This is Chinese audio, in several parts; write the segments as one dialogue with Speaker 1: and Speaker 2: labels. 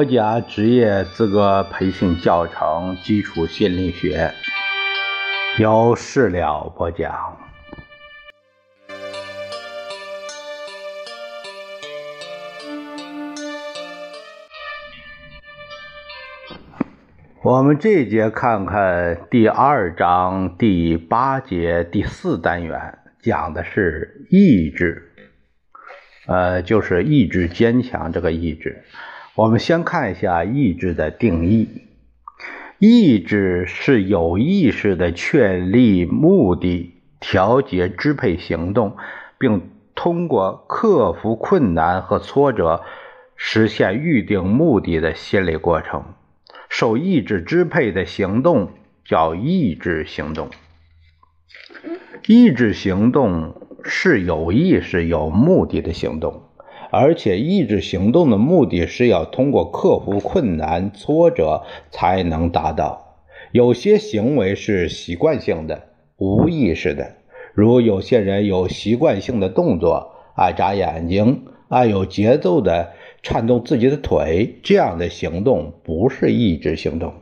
Speaker 1: 国家职业资格培训教程基础心理学，由事了播讲。我们这节看看第二章第八节第四单元，讲的是意志，呃，就是意志坚强这个意志。我们先看一下意志的定义：意志是有意识的确立目的、调节支配行动，并通过克服困难和挫折实现预定目的的心理过程。受意志支配的行动叫意志行动。意志行动是有意识、有目的的行动。而且，意志行动的目的是要通过克服困难、挫折才能达到。有些行为是习惯性的、无意识的，如有些人有习惯性的动作，爱眨眼睛，爱有节奏的颤动自己的腿，这样的行动不是意志行动，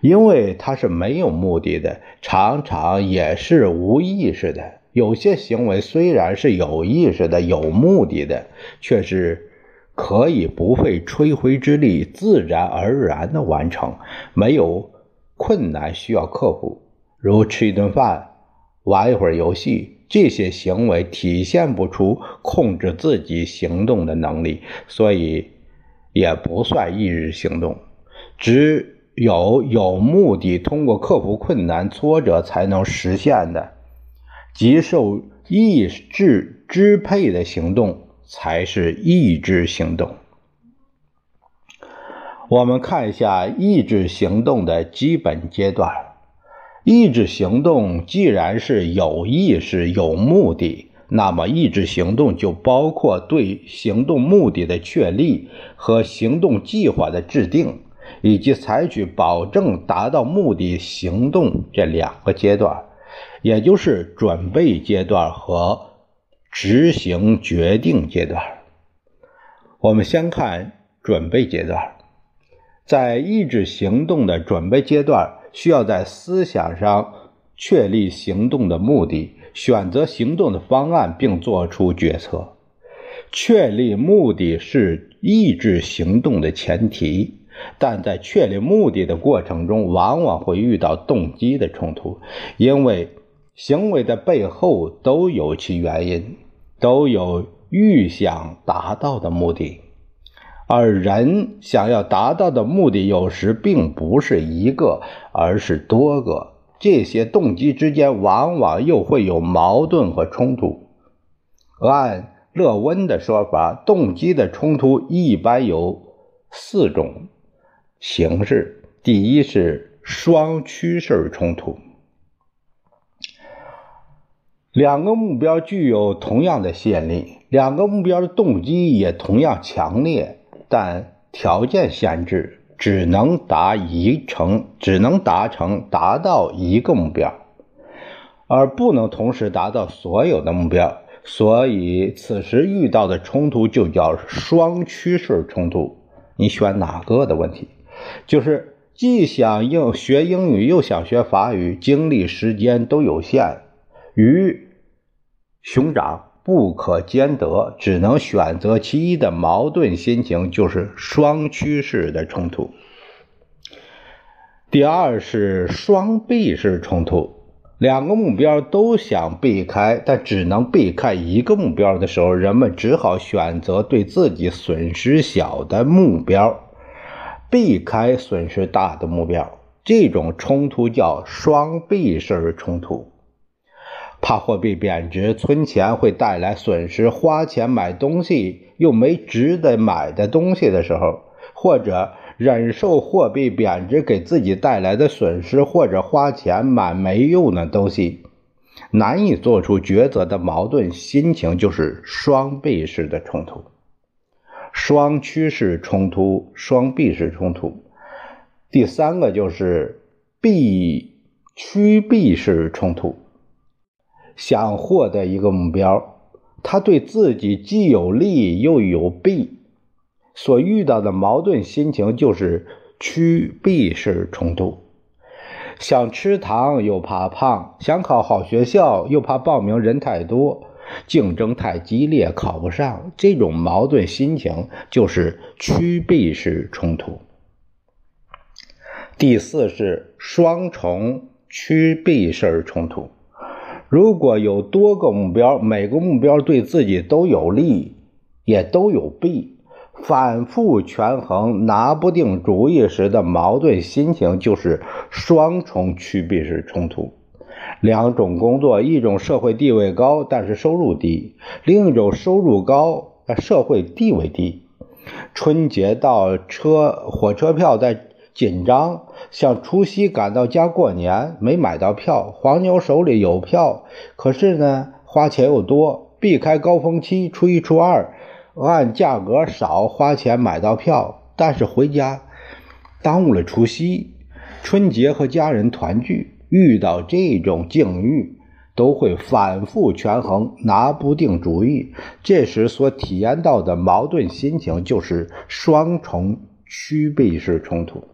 Speaker 1: 因为它是没有目的的，常常也是无意识的。有些行为虽然是有意识的、有目的的，却是可以不费吹灰之力、自然而然的完成，没有困难需要克服。如吃一顿饭、玩一会儿游戏，这些行为体现不出控制自己行动的能力，所以也不算意志行动。只有有目的、通过克服困难、挫折才能实现的。即受意志支配的行动才是意志行动。我们看一下意志行动的基本阶段。意志行动既然是有意识、有目的，那么意志行动就包括对行动目的的确立和行动计划的制定，以及采取保证达到目的行动这两个阶段。也就是准备阶段和执行决定阶段。我们先看准备阶段，在意志行动的准备阶段，需要在思想上确立行动的目的，选择行动的方案，并做出决策。确立目的是意志行动的前提，但在确立目的的过程中，往往会遇到动机的冲突，因为。行为的背后都有其原因，都有预想达到的目的，而人想要达到的目的有时并不是一个，而是多个。这些动机之间往往又会有矛盾和冲突。按勒温的说法，动机的冲突一般有四种形式：第一是双趋势冲突。两个目标具有同样的吸引力，两个目标的动机也同样强烈，但条件限制，只能达一成，只能达成达到一个目标，而不能同时达到所有的目标。所以，此时遇到的冲突就叫双趋势冲突。你选哪个的问题，就是既想应学英语，又想学法语，精力时间都有限，与。熊掌不可兼得，只能选择其一的矛盾心情，就是双趋势的冲突。第二是双避式冲突，两个目标都想避开，但只能避开一个目标的时候，人们只好选择对自己损失小的目标，避开损失大的目标。这种冲突叫双避式冲突。怕货币贬值，存钱会带来损失；花钱买东西又没值得买的东西的时候，或者忍受货币贬值给自己带来的损失，或者花钱买没用的东西，难以做出抉择的矛盾心情，就是双倍式的冲突、双趋势冲突、双避式冲突。第三个就是避趋避式冲突。想获得一个目标，他对自己既有利又有弊，所遇到的矛盾心情就是趋避式冲突。想吃糖又怕胖，想考好学校又怕报名人太多，竞争太激烈考不上。这种矛盾心情就是趋避式冲突。第四是双重趋避式冲突。如果有多个目标，每个目标对自己都有利，也都有弊。反复权衡、拿不定主意时的矛盾心情，就是双重趋避式冲突。两种工作，一种社会地位高，但是收入低；另一种收入高，社会地位低。春节到，车火车票在紧张，想除夕赶到家过年，没买到票。黄牛手里有票，可是呢，花钱又多，避开高峰期，初一、初二。按价格少花钱买到票，但是回家耽误了除夕、春节和家人团聚。遇到这种境遇，都会反复权衡，拿不定主意。这时所体验到的矛盾心情，就是双重趋避式冲突。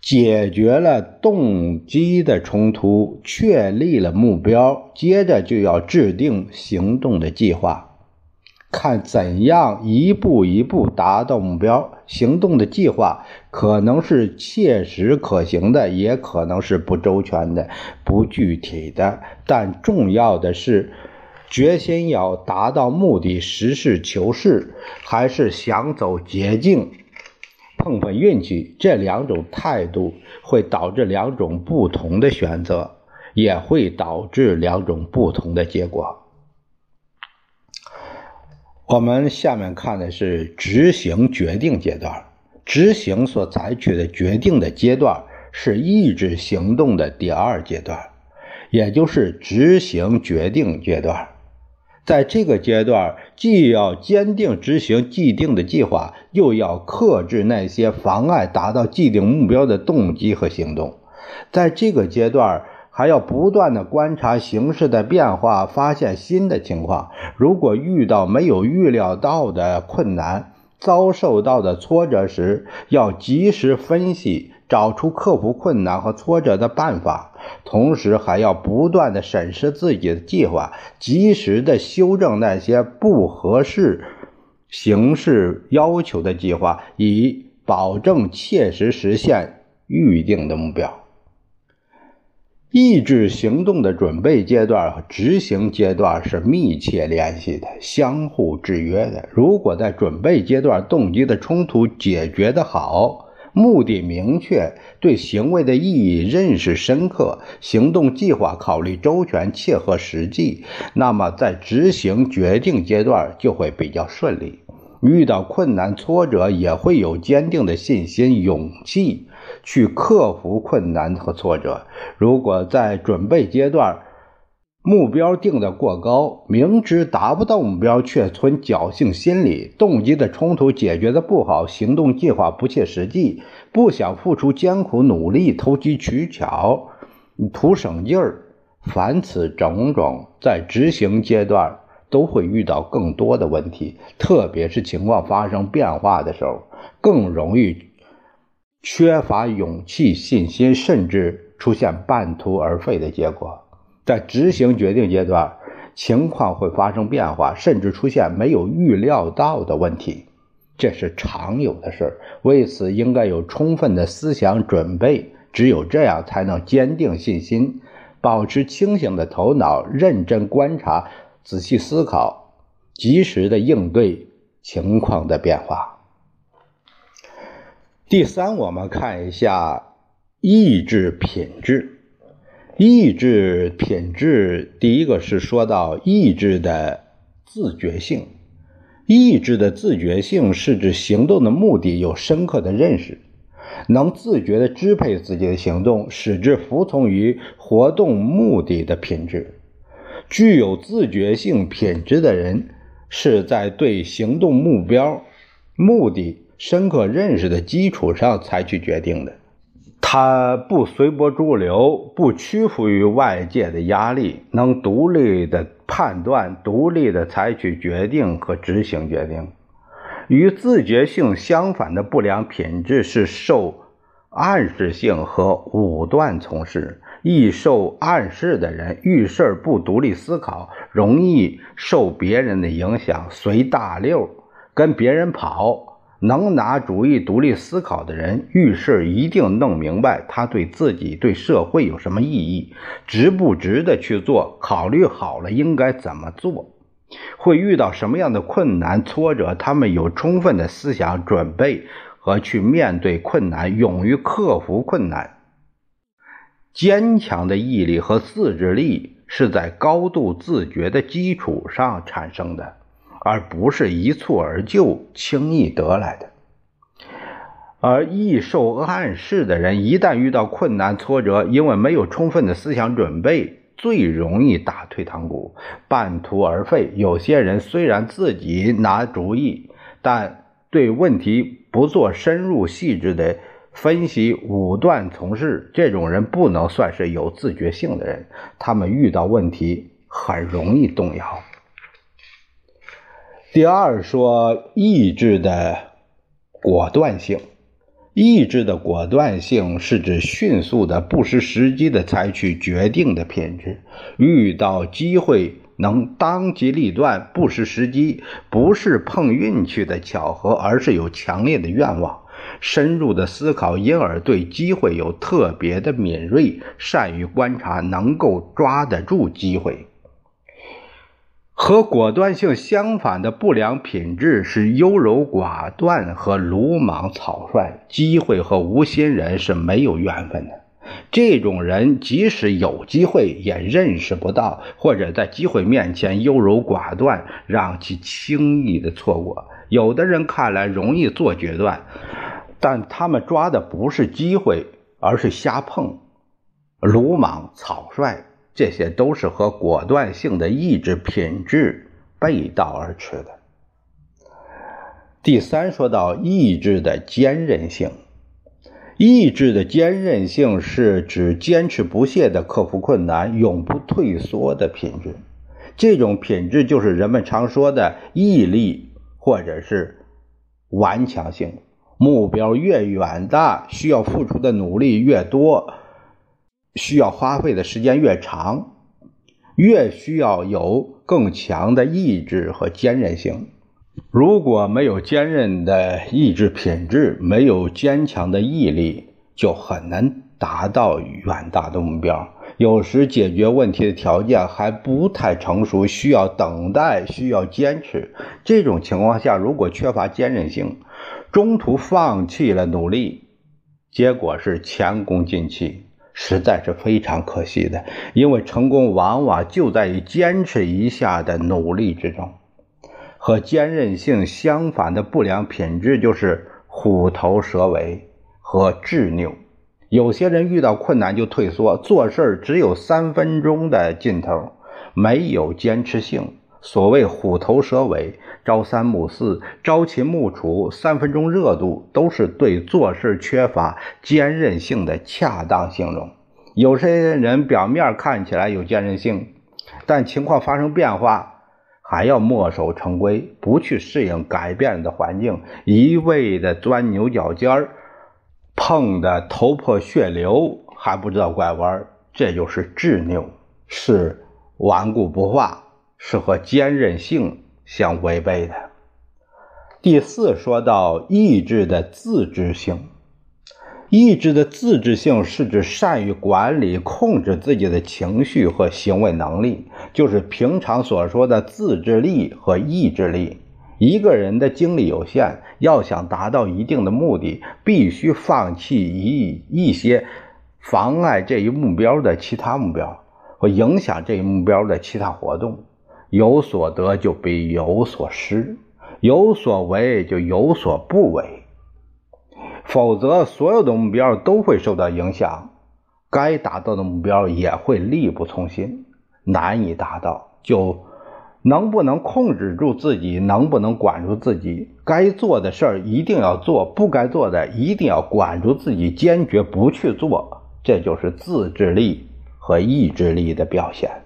Speaker 1: 解决了动机的冲突，确立了目标，接着就要制定行动的计划。看怎样一步一步达到目标，行动的计划可能是切实可行的，也可能是不周全的、不具体的。但重要的是，决心要达到目的，实事求是，还是想走捷径、碰碰运气。这两种态度会导致两种不同的选择，也会导致两种不同的结果。我们下面看的是执行决定阶段，执行所采取的决定的阶段是意志行动的第二阶段，也就是执行决定阶段。在这个阶段，既要坚定执行既定的计划，又要克制那些妨碍达到既定目标的动机和行动。在这个阶段。还要不断的观察形势的变化，发现新的情况。如果遇到没有预料到的困难，遭受到的挫折时，要及时分析，找出克服困难和挫折的办法。同时，还要不断的审视自己的计划，及时的修正那些不合适形势要求的计划，以保证切实实现预定的目标。意志行动的准备阶段和执行阶段是密切联系的、相互制约的。如果在准备阶段动机的冲突解决得好，目的明确，对行为的意义认识深刻，行动计划考虑周全、切合实际，那么在执行决定阶段就会比较顺利。遇到困难挫折也会有坚定的信心、勇气。去克服困难和挫折。如果在准备阶段目标定得过高，明知达不到目标却存侥幸心理，动机的冲突解决的不好，行动计划不切实际，不想付出艰苦努力，投机取巧，图省劲儿，凡此种种，在执行阶段都会遇到更多的问题，特别是情况发生变化的时候，更容易。缺乏勇气、信心，甚至出现半途而废的结果。在执行决定阶段，情况会发生变化，甚至出现没有预料到的问题，这是常有的事为此，应该有充分的思想准备。只有这样，才能坚定信心，保持清醒的头脑，认真观察、仔细思考，及时的应对情况的变化。第三，我们看一下意志品质。意志品质，第一个是说到意志的自觉性。意志的自觉性是指行动的目的有深刻的认识，能自觉的支配自己的行动，使之服从于活动目的的品质。具有自觉性品质的人，是在对行动目标、目的。深刻认识的基础上才去决定的，他不随波逐流，不屈服于外界的压力，能独立的判断、独立的采取决定和执行决定。与自觉性相反的不良品质是受暗示性和武断从事。易受暗示的人遇事不独立思考，容易受别人的影响，随大溜，跟别人跑。能拿主意、独立思考的人，遇事一定弄明白他对自己、对社会有什么意义，值不值得去做，考虑好了应该怎么做，会遇到什么样的困难、挫折，他们有充分的思想准备和去面对困难，勇于克服困难。坚强的毅力和自制力是在高度自觉的基础上产生的。而不是一蹴而就、轻易得来的。而易受暗示的人，一旦遇到困难挫折，因为没有充分的思想准备，最容易打退堂鼓、半途而废。有些人虽然自己拿主意，但对问题不做深入细致的分析，武断从事。这种人不能算是有自觉性的人，他们遇到问题很容易动摇。第二说意志的果断性，意志的果断性是指迅速的、不失时机的采取决定的品质。遇到机会能当机立断、不失时机，不是碰运气的巧合，而是有强烈的愿望、深入的思考，因而对机会有特别的敏锐，善于观察，能够抓得住机会。和果断性相反的不良品质是优柔寡断和鲁莽草率。机会和无心人是没有缘分的。这种人即使有机会也认识不到，或者在机会面前优柔寡断，让其轻易的错过。有的人看来容易做决断，但他们抓的不是机会，而是瞎碰，鲁莽草率。这些都是和果断性的意志品质背道而驰的。第三，说到意志的坚韧性，意志的坚韧性是指坚持不懈的克服困难、永不退缩的品质。这种品质就是人们常说的毅力，或者是顽强性。目标越远大，需要付出的努力越多。需要花费的时间越长，越需要有更强的意志和坚韧性。如果没有坚韧的意志品质，没有坚强的毅力，就很难达到远大的目标。有时解决问题的条件还不太成熟，需要等待，需要坚持。这种情况下，如果缺乏坚韧性，中途放弃了努力，结果是前功尽弃。实在是非常可惜的，因为成功往往就在于坚持一下的努力之中。和坚韧性相反的不良品质就是虎头蛇尾和执拗。有些人遇到困难就退缩，做事只有三分钟的劲头，没有坚持性。所谓虎头蛇尾、朝三暮四、朝秦暮楚、三分钟热度，都是对做事缺乏坚韧性的恰当形容。有些人表面看起来有坚韧性，但情况发生变化，还要墨守成规，不去适应改变的环境，一味的钻牛角尖儿，碰得头破血流还不知道拐弯，这就是执拗，是顽固不化。是和坚韧性相违背的。第四，说到意志的自制性，意志的自制性是指善于管理、控制自己的情绪和行为能力，就是平常所说的自制力和意志力。一个人的精力有限，要想达到一定的目的，必须放弃一一些妨碍这一目标的其他目标，和影响这一目标的其他活动。有所得就必有所失，有所为就有所不为，否则所有的目标都会受到影响，该达到的目标也会力不从心，难以达到。就能不能控制住自己，能不能管住自己？该做的事儿一定要做，不该做的一定要管住自己，坚决不去做。这就是自制力和意志力的表现。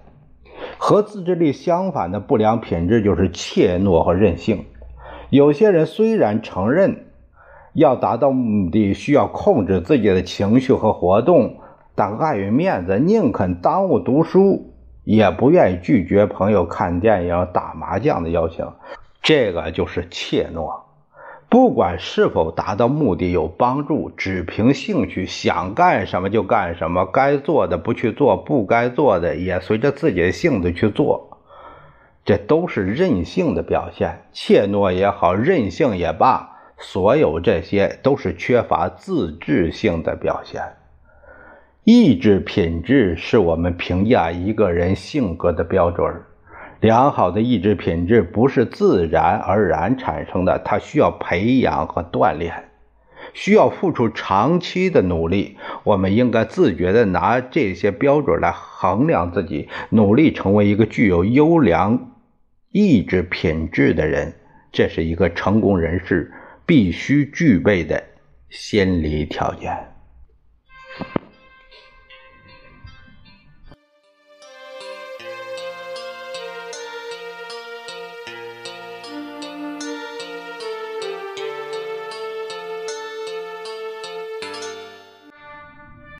Speaker 1: 和自制力相反的不良品质就是怯懦和任性。有些人虽然承认要达到目的需要控制自己的情绪和活动，但碍于面子，宁肯耽误读书，也不愿意拒绝朋友看电影、打麻将的邀请。这个就是怯懦。不管是否达到目的有帮助，只凭兴趣想干什么就干什么，该做的不去做，不该做的也随着自己的性子去做，这都是任性的表现。怯懦也好，任性也罢，所有这些都是缺乏自制性的表现。意志品质是我们评价一个人性格的标准。良好的意志品质不是自然而然产生的，它需要培养和锻炼，需要付出长期的努力。我们应该自觉地拿这些标准来衡量自己，努力成为一个具有优良意志品质的人。这是一个成功人士必须具备的心理条件。